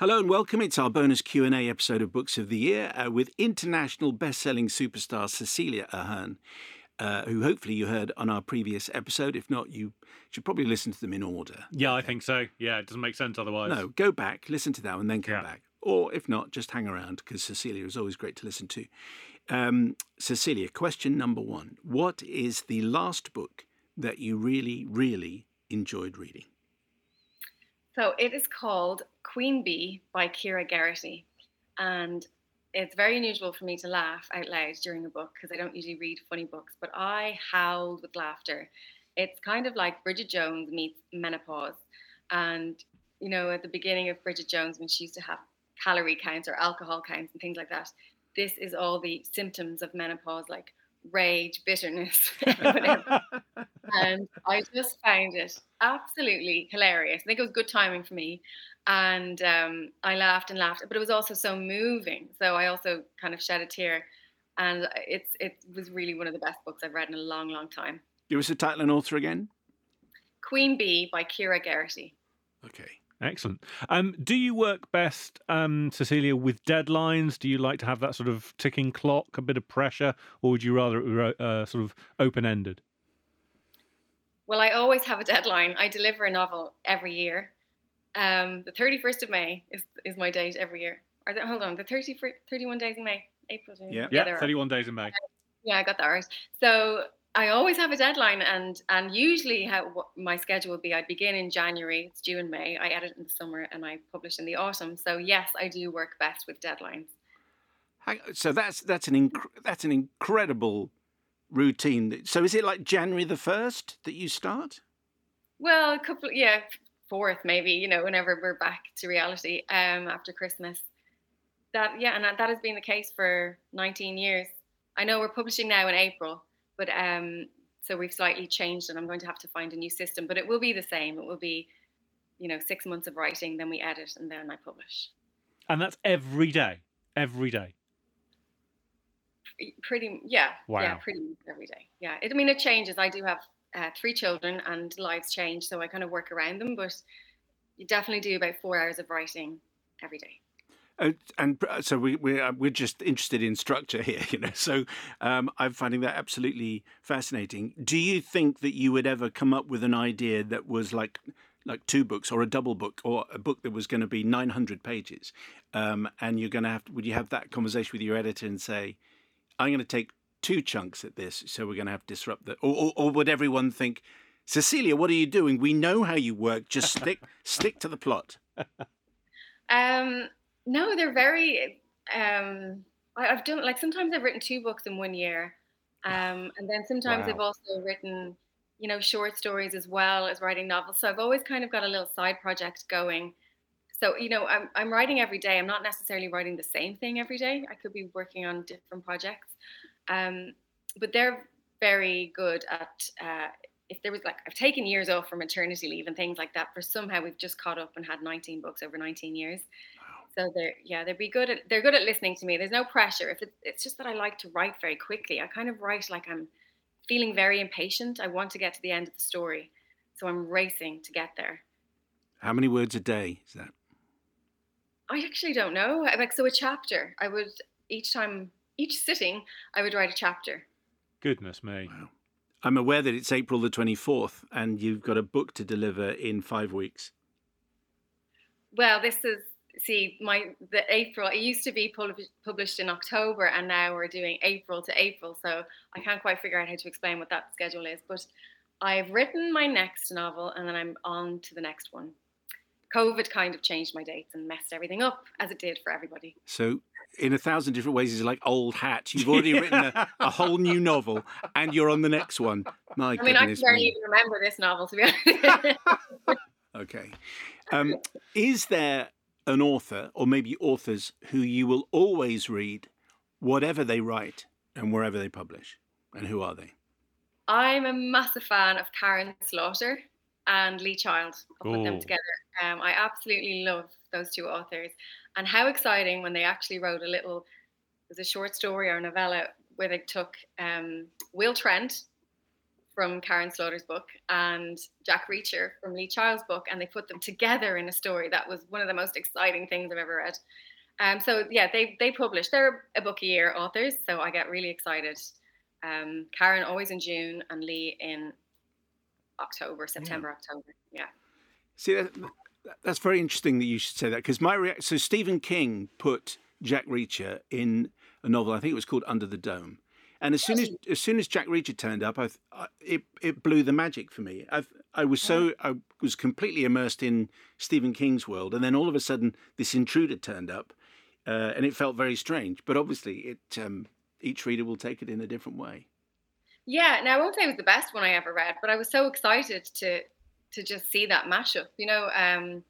Hello and welcome. It's our bonus Q&A episode of Books of the Year uh, with international best-selling superstar Cecelia Ahern, uh, who hopefully you heard on our previous episode. If not, you should probably listen to them in order. Yeah, I think so. Yeah, it doesn't make sense otherwise. No, go back, listen to that, and then come Yeah. back. Or if not, just hang around because Cecelia is always great to listen to. Um, Cecelia, question number one: What is the last book that you really, really enjoyed reading? So it is called Queen Bee by Ciara Geraghty. And it's very unusual for me to laugh out loud during a book because I don't usually read funny books, but I howled with laughter. It's kind of like Bridget Jones meets menopause. And, you know, at the beginning of Bridget Jones, when she used to have calorie counts or alcohol counts and things like that, this is all the symptoms of menopause, like rage, bitterness, and I just found it absolutely hilarious. I think it was good timing for me, and um, I laughed and laughed, but it was also so moving. So I also kind of shed a tear, and it's it was really one of the best books I've read in a long, long time. Give us the title and author again. Queen Bee by Ciara Geraghty. Okay. Excellent. Um, do you work best, um, Cecelia, with deadlines? Do you like to have that sort of ticking clock, a bit of pressure, or would you rather it were uh, sort of open ended? Well, I always have a deadline. I deliver a novel every year. Um, the 31st of May is, is my date every year. Or the, hold on, the 30, 31 days in May, April. June. Yeah. there Yeah, are. 31 days in May. Yeah, I got that right. So I always have a deadline, and and usually how what my schedule would be, I'd begin in January. It's due in May. I edit in the summer, and I publish in the autumn. So yes, I do work best with deadlines. Hang- So that's that's an inc- that's an incredible routine. So is it like January the first that you start? Well, a couple, yeah, fourth maybe. You know, whenever we're back to reality um, after Christmas. That yeah, and that, that has been the case for 19 years. I know we're publishing now in April, but um, so we've slightly changed, and I'm going to have to find a new system. But it will be the same. It will be, you know, six months of writing, then we edit, and then I publish. And that's every day. Every day. Pretty, yeah, yeah, pretty every day. Yeah, it, I mean, it changes. I do have uh, three children, and lives change, so I kind of work around them. But you definitely do about four hours of writing every day. Uh, and so we, we're uh, we're just interested in structure here, you know. So um, I'm finding that absolutely fascinating. Do you think that you would ever come up with an idea that was like like two books or a double book or a book that was going to be 900 pages, um, and you're going to have would you have that conversation with your editor and say, I'm going to take two chunks at this, so we're going to have to disrupt that, or, or, or would everyone think? Cecelia, what are you doing? We know how you work. Just stick stick to the plot. Um, no, they're very. Um, I, I've done like sometimes I've written two books in one year, um, and then sometimes Wow. I've also written, you know, short stories as well as writing novels. So I've always kind of got a little side project going. So you know, I'm I'm writing every day. I'm not necessarily writing the same thing every day. I could be working on different projects, um, but they're very good at. Uh, if there was like I've taken years off for maternity leave and things like that, for somehow we've just caught up and had 19 books over 19 years. So they're yeah they'd be good at they're good at listening to me. There's no pressure. If it, it's just that I like to write very quickly. I kind of write like I'm feeling very impatient. I want to get to the end of the story, so I'm racing to get there. How many words a day is that? I actually don't know. I- Like so, a chapter. I would each time, each sitting, I would write a chapter. Goodness me. Wow. I'm aware that it's April the 24th and you've got a book to deliver in five weeks. Well, this is see my the April. It used to be pub- published in October, and now we're doing April to April. So I can't quite figure out how to explain what that schedule is. But I've written my next novel, and then I'm on to the next one. COVID kind of changed my dates and messed everything up, as it did for everybody. So, in a thousand different ways, it's like old hat. You've already written a, a, whole new novel, and you're on the next one. My I mean, I can barely even remember this novel, to be honest. okay. Um, is there an author, or maybe authors, who you will always read, whatever they write and wherever they publish? And who are they? I'm a massive fan of Karin Slaughter and Lee Child. I'll put them together. Um, I absolutely love those two authors. And how exciting when they actually wrote a little, it was a short story or a novella where they took um, Will Trent from Karin Slaughter's book and Jack Reacher from Lee Child's book, and they put them together in a story. That was one of the most exciting things I've ever read. Um, so yeah, they they publish. They're a book a year authors, so I get really excited. Um, Karin always in June and Lee in October, September, October. Yeah. See, that, that's very interesting that you should say that because my reaction. So Stephen King put Jack Reacher in a novel. I think it was called Under the Dome. And as soon as as soon as Jack Reacher turned up, I, I it it blew the magic for me. I I was so I was completely immersed in Stephen King's world, and then all of a sudden this intruder turned up, uh, and it felt very strange. But obviously, it um, each reader will take it in a different way. Yeah. Now I won't say it was the best one I ever read, but I was so excited to to just see that mashup. You know, um,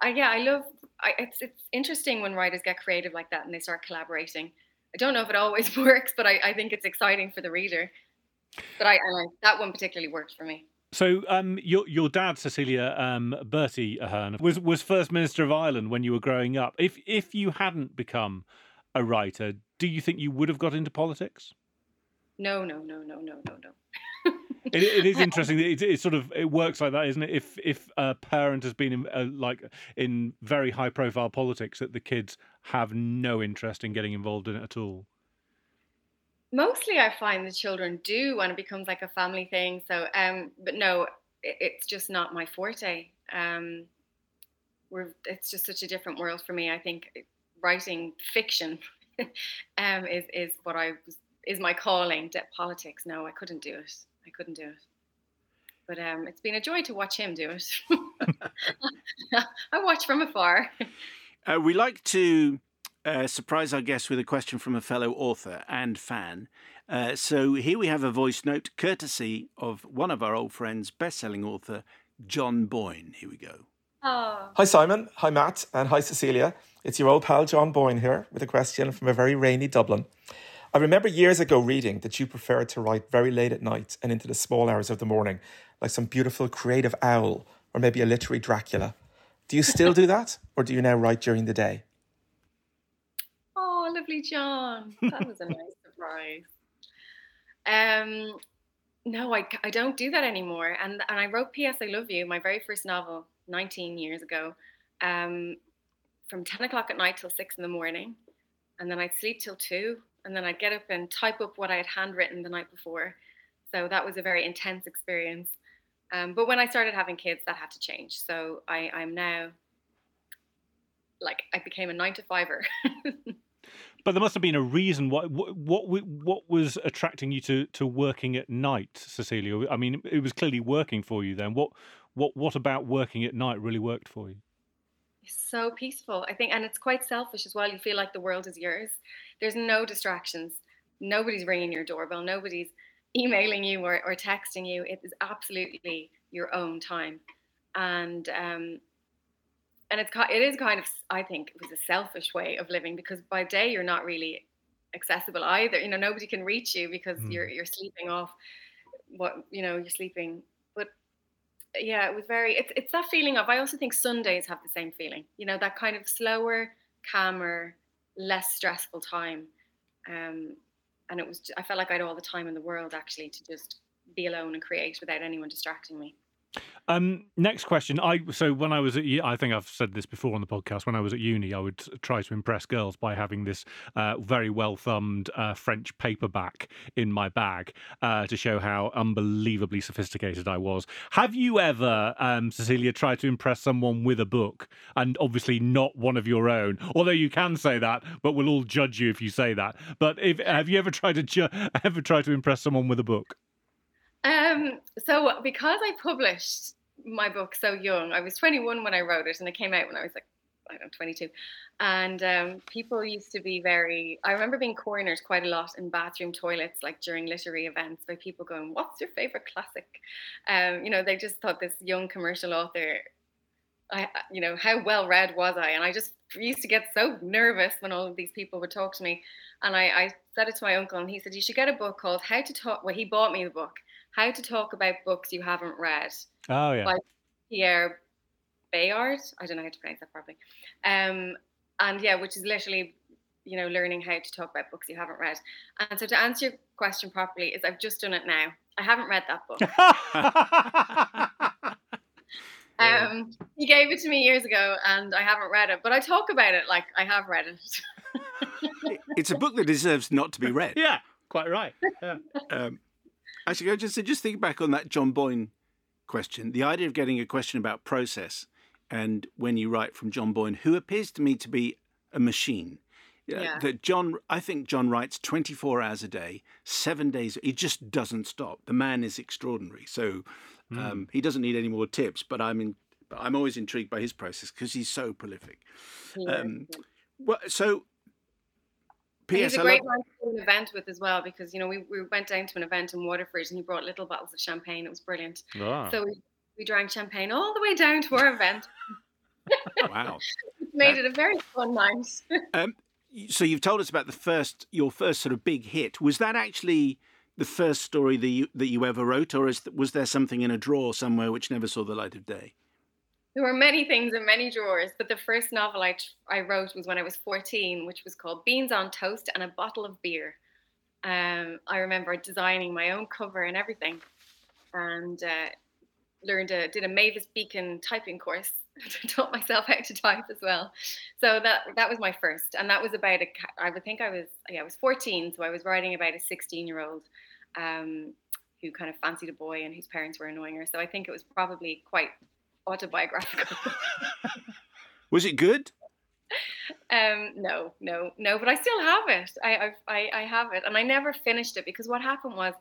I yeah, I love. I, it's it's interesting when writers get creative like that and they start collaborating. I don't know if it always works, but I, I think it's exciting for the reader. But I, I that one particularly worked for me. So, um, your your dad, Cecelia um, Bertie Ahern, was was First Minister of Ireland when you were growing up. If if you hadn't become a writer, do you think you would have got into politics? No, no, no, no, no, no, no. It, it is interesting. It, it sort of it works like that, isn't it? If if a parent has been in, uh, like in very high profile politics, that the kids have no interest in getting involved in it at all. Mostly, I find the children do when it becomes like a family thing. So, um, but no, it, it's just not my forte. Um, we're it's just such a different world for me. I think writing fiction um, is is what I was, is my calling. Debt politics, no, I couldn't do it. I couldn't do it. But um, it's been a joy to watch him do it. I watch from afar. Uh, we like to uh, surprise our guests with a question from a fellow author and fan. Uh, so here we have a voice note courtesy of one of our old friends, best-selling author John Boyne. Here we go. Oh, Hi, Simon. Hi, Matt. And hi, Cecelia. It's your old pal, John Boyne, here with a question from a very rainy Dublin. I remember years ago reading that you preferred to write very late at night and into the small hours of the morning, like some beautiful creative owl or maybe a literary Dracula. Do you still do that, or do you now write during the day? Oh, lovely John. That was a nice surprise. Um, no, I, I don't do that anymore. And and I wrote P.S. I Love You, my very first novel, 19 years ago, um, from 10 o'clock at night till six in the morning. And then I'd sleep till two. And then I'd get up and type up what I had handwritten the night before. So that was a very intense experience. Um, but when I started having kids, that had to change. So I, I'm now like I became a nine to fiver. But there must have been a reason. What what what, was attracting you to, to working at night, Cecelia? I mean, it was clearly working for you then. What what what about working at night really worked for you? It's so peaceful, I think, and it's quite selfish as well. You feel like the world is yours. There's no distractions. Nobody's ringing your doorbell. Nobody's emailing you or, or texting you. It is absolutely your own time, and um, and it's it is kind of I think it was a selfish way of living because by day you're not really accessible either. You know, nobody can reach you because Mm. you're you're sleeping off what you know you're sleeping. Yeah, it was very. It's it's that feeling of. I also think Sundays have the same feeling. You know, that kind of slower, calmer, less stressful time. Um, and it was. I felt like I had all the time in the world actually to just be alone and create without anyone distracting me. Um, next question. I so when I was at I think I've said this before on the podcast. When I was at uni, I would try to impress girls by having this uh, very well thumbed uh, French paperback in my bag uh, to show how unbelievably sophisticated I was. Have you ever, um, Cecelia, tried to impress someone with a book, and obviously not one of your own? Although you can say that, but we'll all judge you if you say that. But if have you ever tried to ju- ever tried to impress someone with a book? Um, so because I published my book so young, I was 21 when I wrote it, and it came out when I was like, I don't know, 22. And um, people used to be very, I remember being cornered quite a lot in bathroom toilets, like during literary events, by people going, What's your favorite classic? Um, you know, they just thought this young commercial author, I, you know, how well read was I? And I just used to get so nervous when all of these people would talk to me. And I, I said it to my uncle, and he said, You should get a book called How to Talk. Well, he bought me the book how to Talk About Books You Haven't Read. Oh, yeah. By Pierre Bayard. I don't know how to pronounce that properly. Um, and yeah, which is literally, you know, learning how to talk about books you haven't read. And so to answer your question properly, is I've just done it now. I haven't read that book. um, he gave it to me years ago, and I haven't read it. But I talk about it like I have read it. it's a book that deserves not to be read. Yeah, quite right. Yeah. Um, Actually, just just think back on that John Boyne question. The idea of getting a question about process, and when you write from John Boyne, who appears to me to be a machine. Yeah. That John, I think John writes 24 hours a day, seven days. He just doesn't stop. The man is extraordinary. So um, Mm. he doesn't need any more tips. But I'm in, but I'm always intrigued by his process because he's so prolific. Yeah. Um, well, so And P.S. He's a great love- man to do an event with as well because you know we, we went down to an event in Waterford and he brought little bottles of champagne. It was brilliant. Ah. So we, we drank champagne all the way down to our event. wow. It made it a very fun night. Um, so you've told us about the first, your first sort of big hit. Was that actually the first story that you that you ever wrote, or is, was there something in a drawer somewhere which never saw the light of day? There were many things in many drawers, but the first novel I, I wrote was when I was 14, which was called Beans on Toast and a Bottle of Beer. Um, I remember designing my own cover and everything, and uh, learned a, did a Mavis Beacon typing course. taught myself how to type as well. So that that was my first, and that was about a. I would think I was yeah I was 14, so I was writing about a 16 year old. Um, who kind of fancied a boy and whose parents were annoying her. So I think it was probably quite autobiographical. Was it good? Um, no, no, no, but I still have it. I, I, I have it, and I never finished it because what happened was,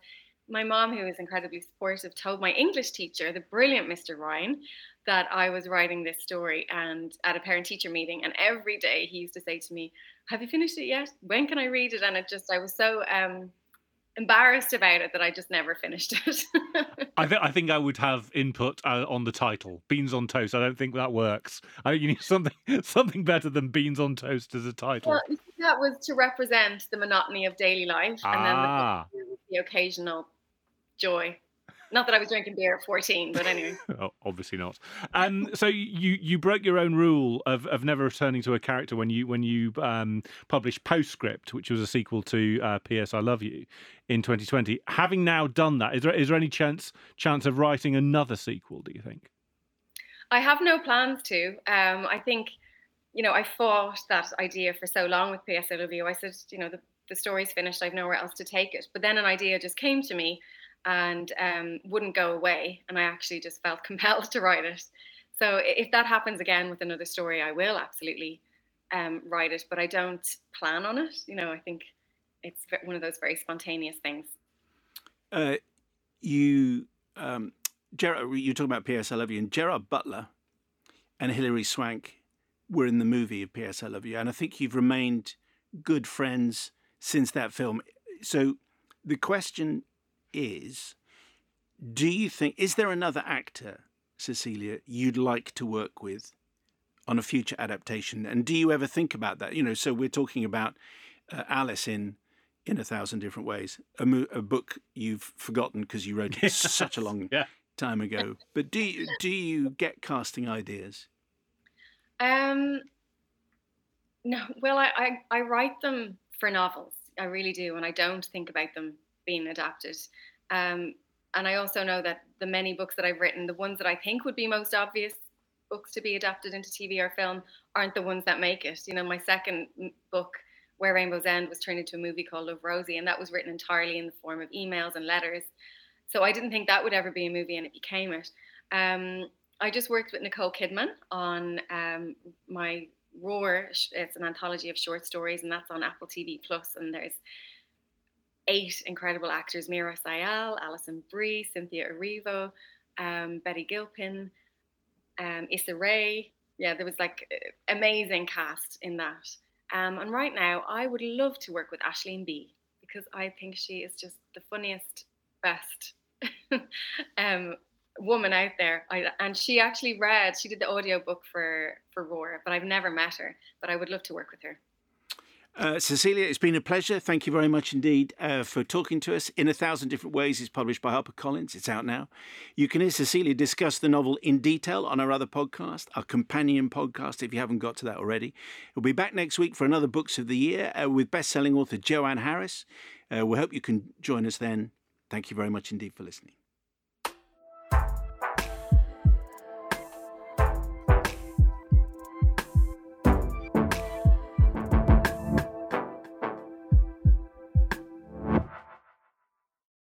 my mom, who is incredibly supportive, told my English teacher, the brilliant Mr. Ryan, that I was writing this story, and at a parent-teacher meeting, and every day he used to say to me, "Have you finished it yet? When can I read it?" And it just, I was so um, embarrassed about it that I just never finished it. I think I think I would have input uh, on the title, beans on toast. I don't think that works. I think you need something something better than beans on toast as a title. Well, that was to represent the monotony of daily life, and then Ah. the, the occasional joy. Not that I was drinking beer at 14, but anyway. Oh, obviously not. Um, so you you broke your own rule of, of never returning to a character when you when you um, published Postscript, which was a sequel to uh, P.S. I Love You, in 2020. Having now done that, is there is there any chance chance of writing another sequel? Do you think? I have no plans to. Um, I think, you know, I fought that idea for so long with PS I Love You. I said, you know, the, the story's finished. I've nowhere else to take it. But then an idea just came to me and um, wouldn't go away. And I actually just felt compelled to write it. So if that happens again with another story, I will absolutely um, write it. But I don't plan on it. You know, I think it's one of those very spontaneous things. Uh, you, um, Gerard, you talking about P.S. I Love You, and Gerard Butler and Hilary Swank were in the movie of P.S. I Love You, and I think you've remained good friends since that film. So the question is, do you think is there another actor, Cecelia, you'd like to work with on a future adaptation? And do you ever think about that? You know, so we're talking about uh, Alice in in a thousand different ways, a, mo- a book you've forgotten because you wrote it such a long Yeah. time ago. But do you, do you get casting ideas? Um, no, well, I, I, I write them for novels. I really do, and I don't think about them being adapted. Um, and I also know that the many books that I've written, the ones that I think would be most obvious books to be adapted into TV or film, aren't the ones that make it. You know, my second book, Where Rainbows End, was turned into a movie called Love Rosie, and that was written entirely in the form of emails and letters. So I didn't think that would ever be a movie, and it became it. Um, I just worked with Nicole Kidman on um, my Roar. It's an anthology of short stories, and that's on Apple TV Plus. And there's eight incredible actors: Meera Syal, Alison Brie, Cynthia Erivo, um, Betty Gilpin, um, Issa Rae. Yeah, there was like amazing cast in that. Um, and right now, I would love to work with Aisling Bea because I think she is just the funniest, best um, woman out there. I, and she actually read, she did the audio book for for Roar, but I've never met her. But I would love to work with her. Uh, Cecelia, it's been a pleasure. Thank you very much indeed uh, for talking to us. In a Thousand Different Ways is published by HarperCollins. It's out now. You can hear Cecelia discuss the novel in detail on our other podcast, our companion podcast, if you haven't got to that already. We'll be back next week for another Books of the Year uh, with best-selling author Joanne Harris. Uh, we hope you can join us then. Thank you very much indeed for listening.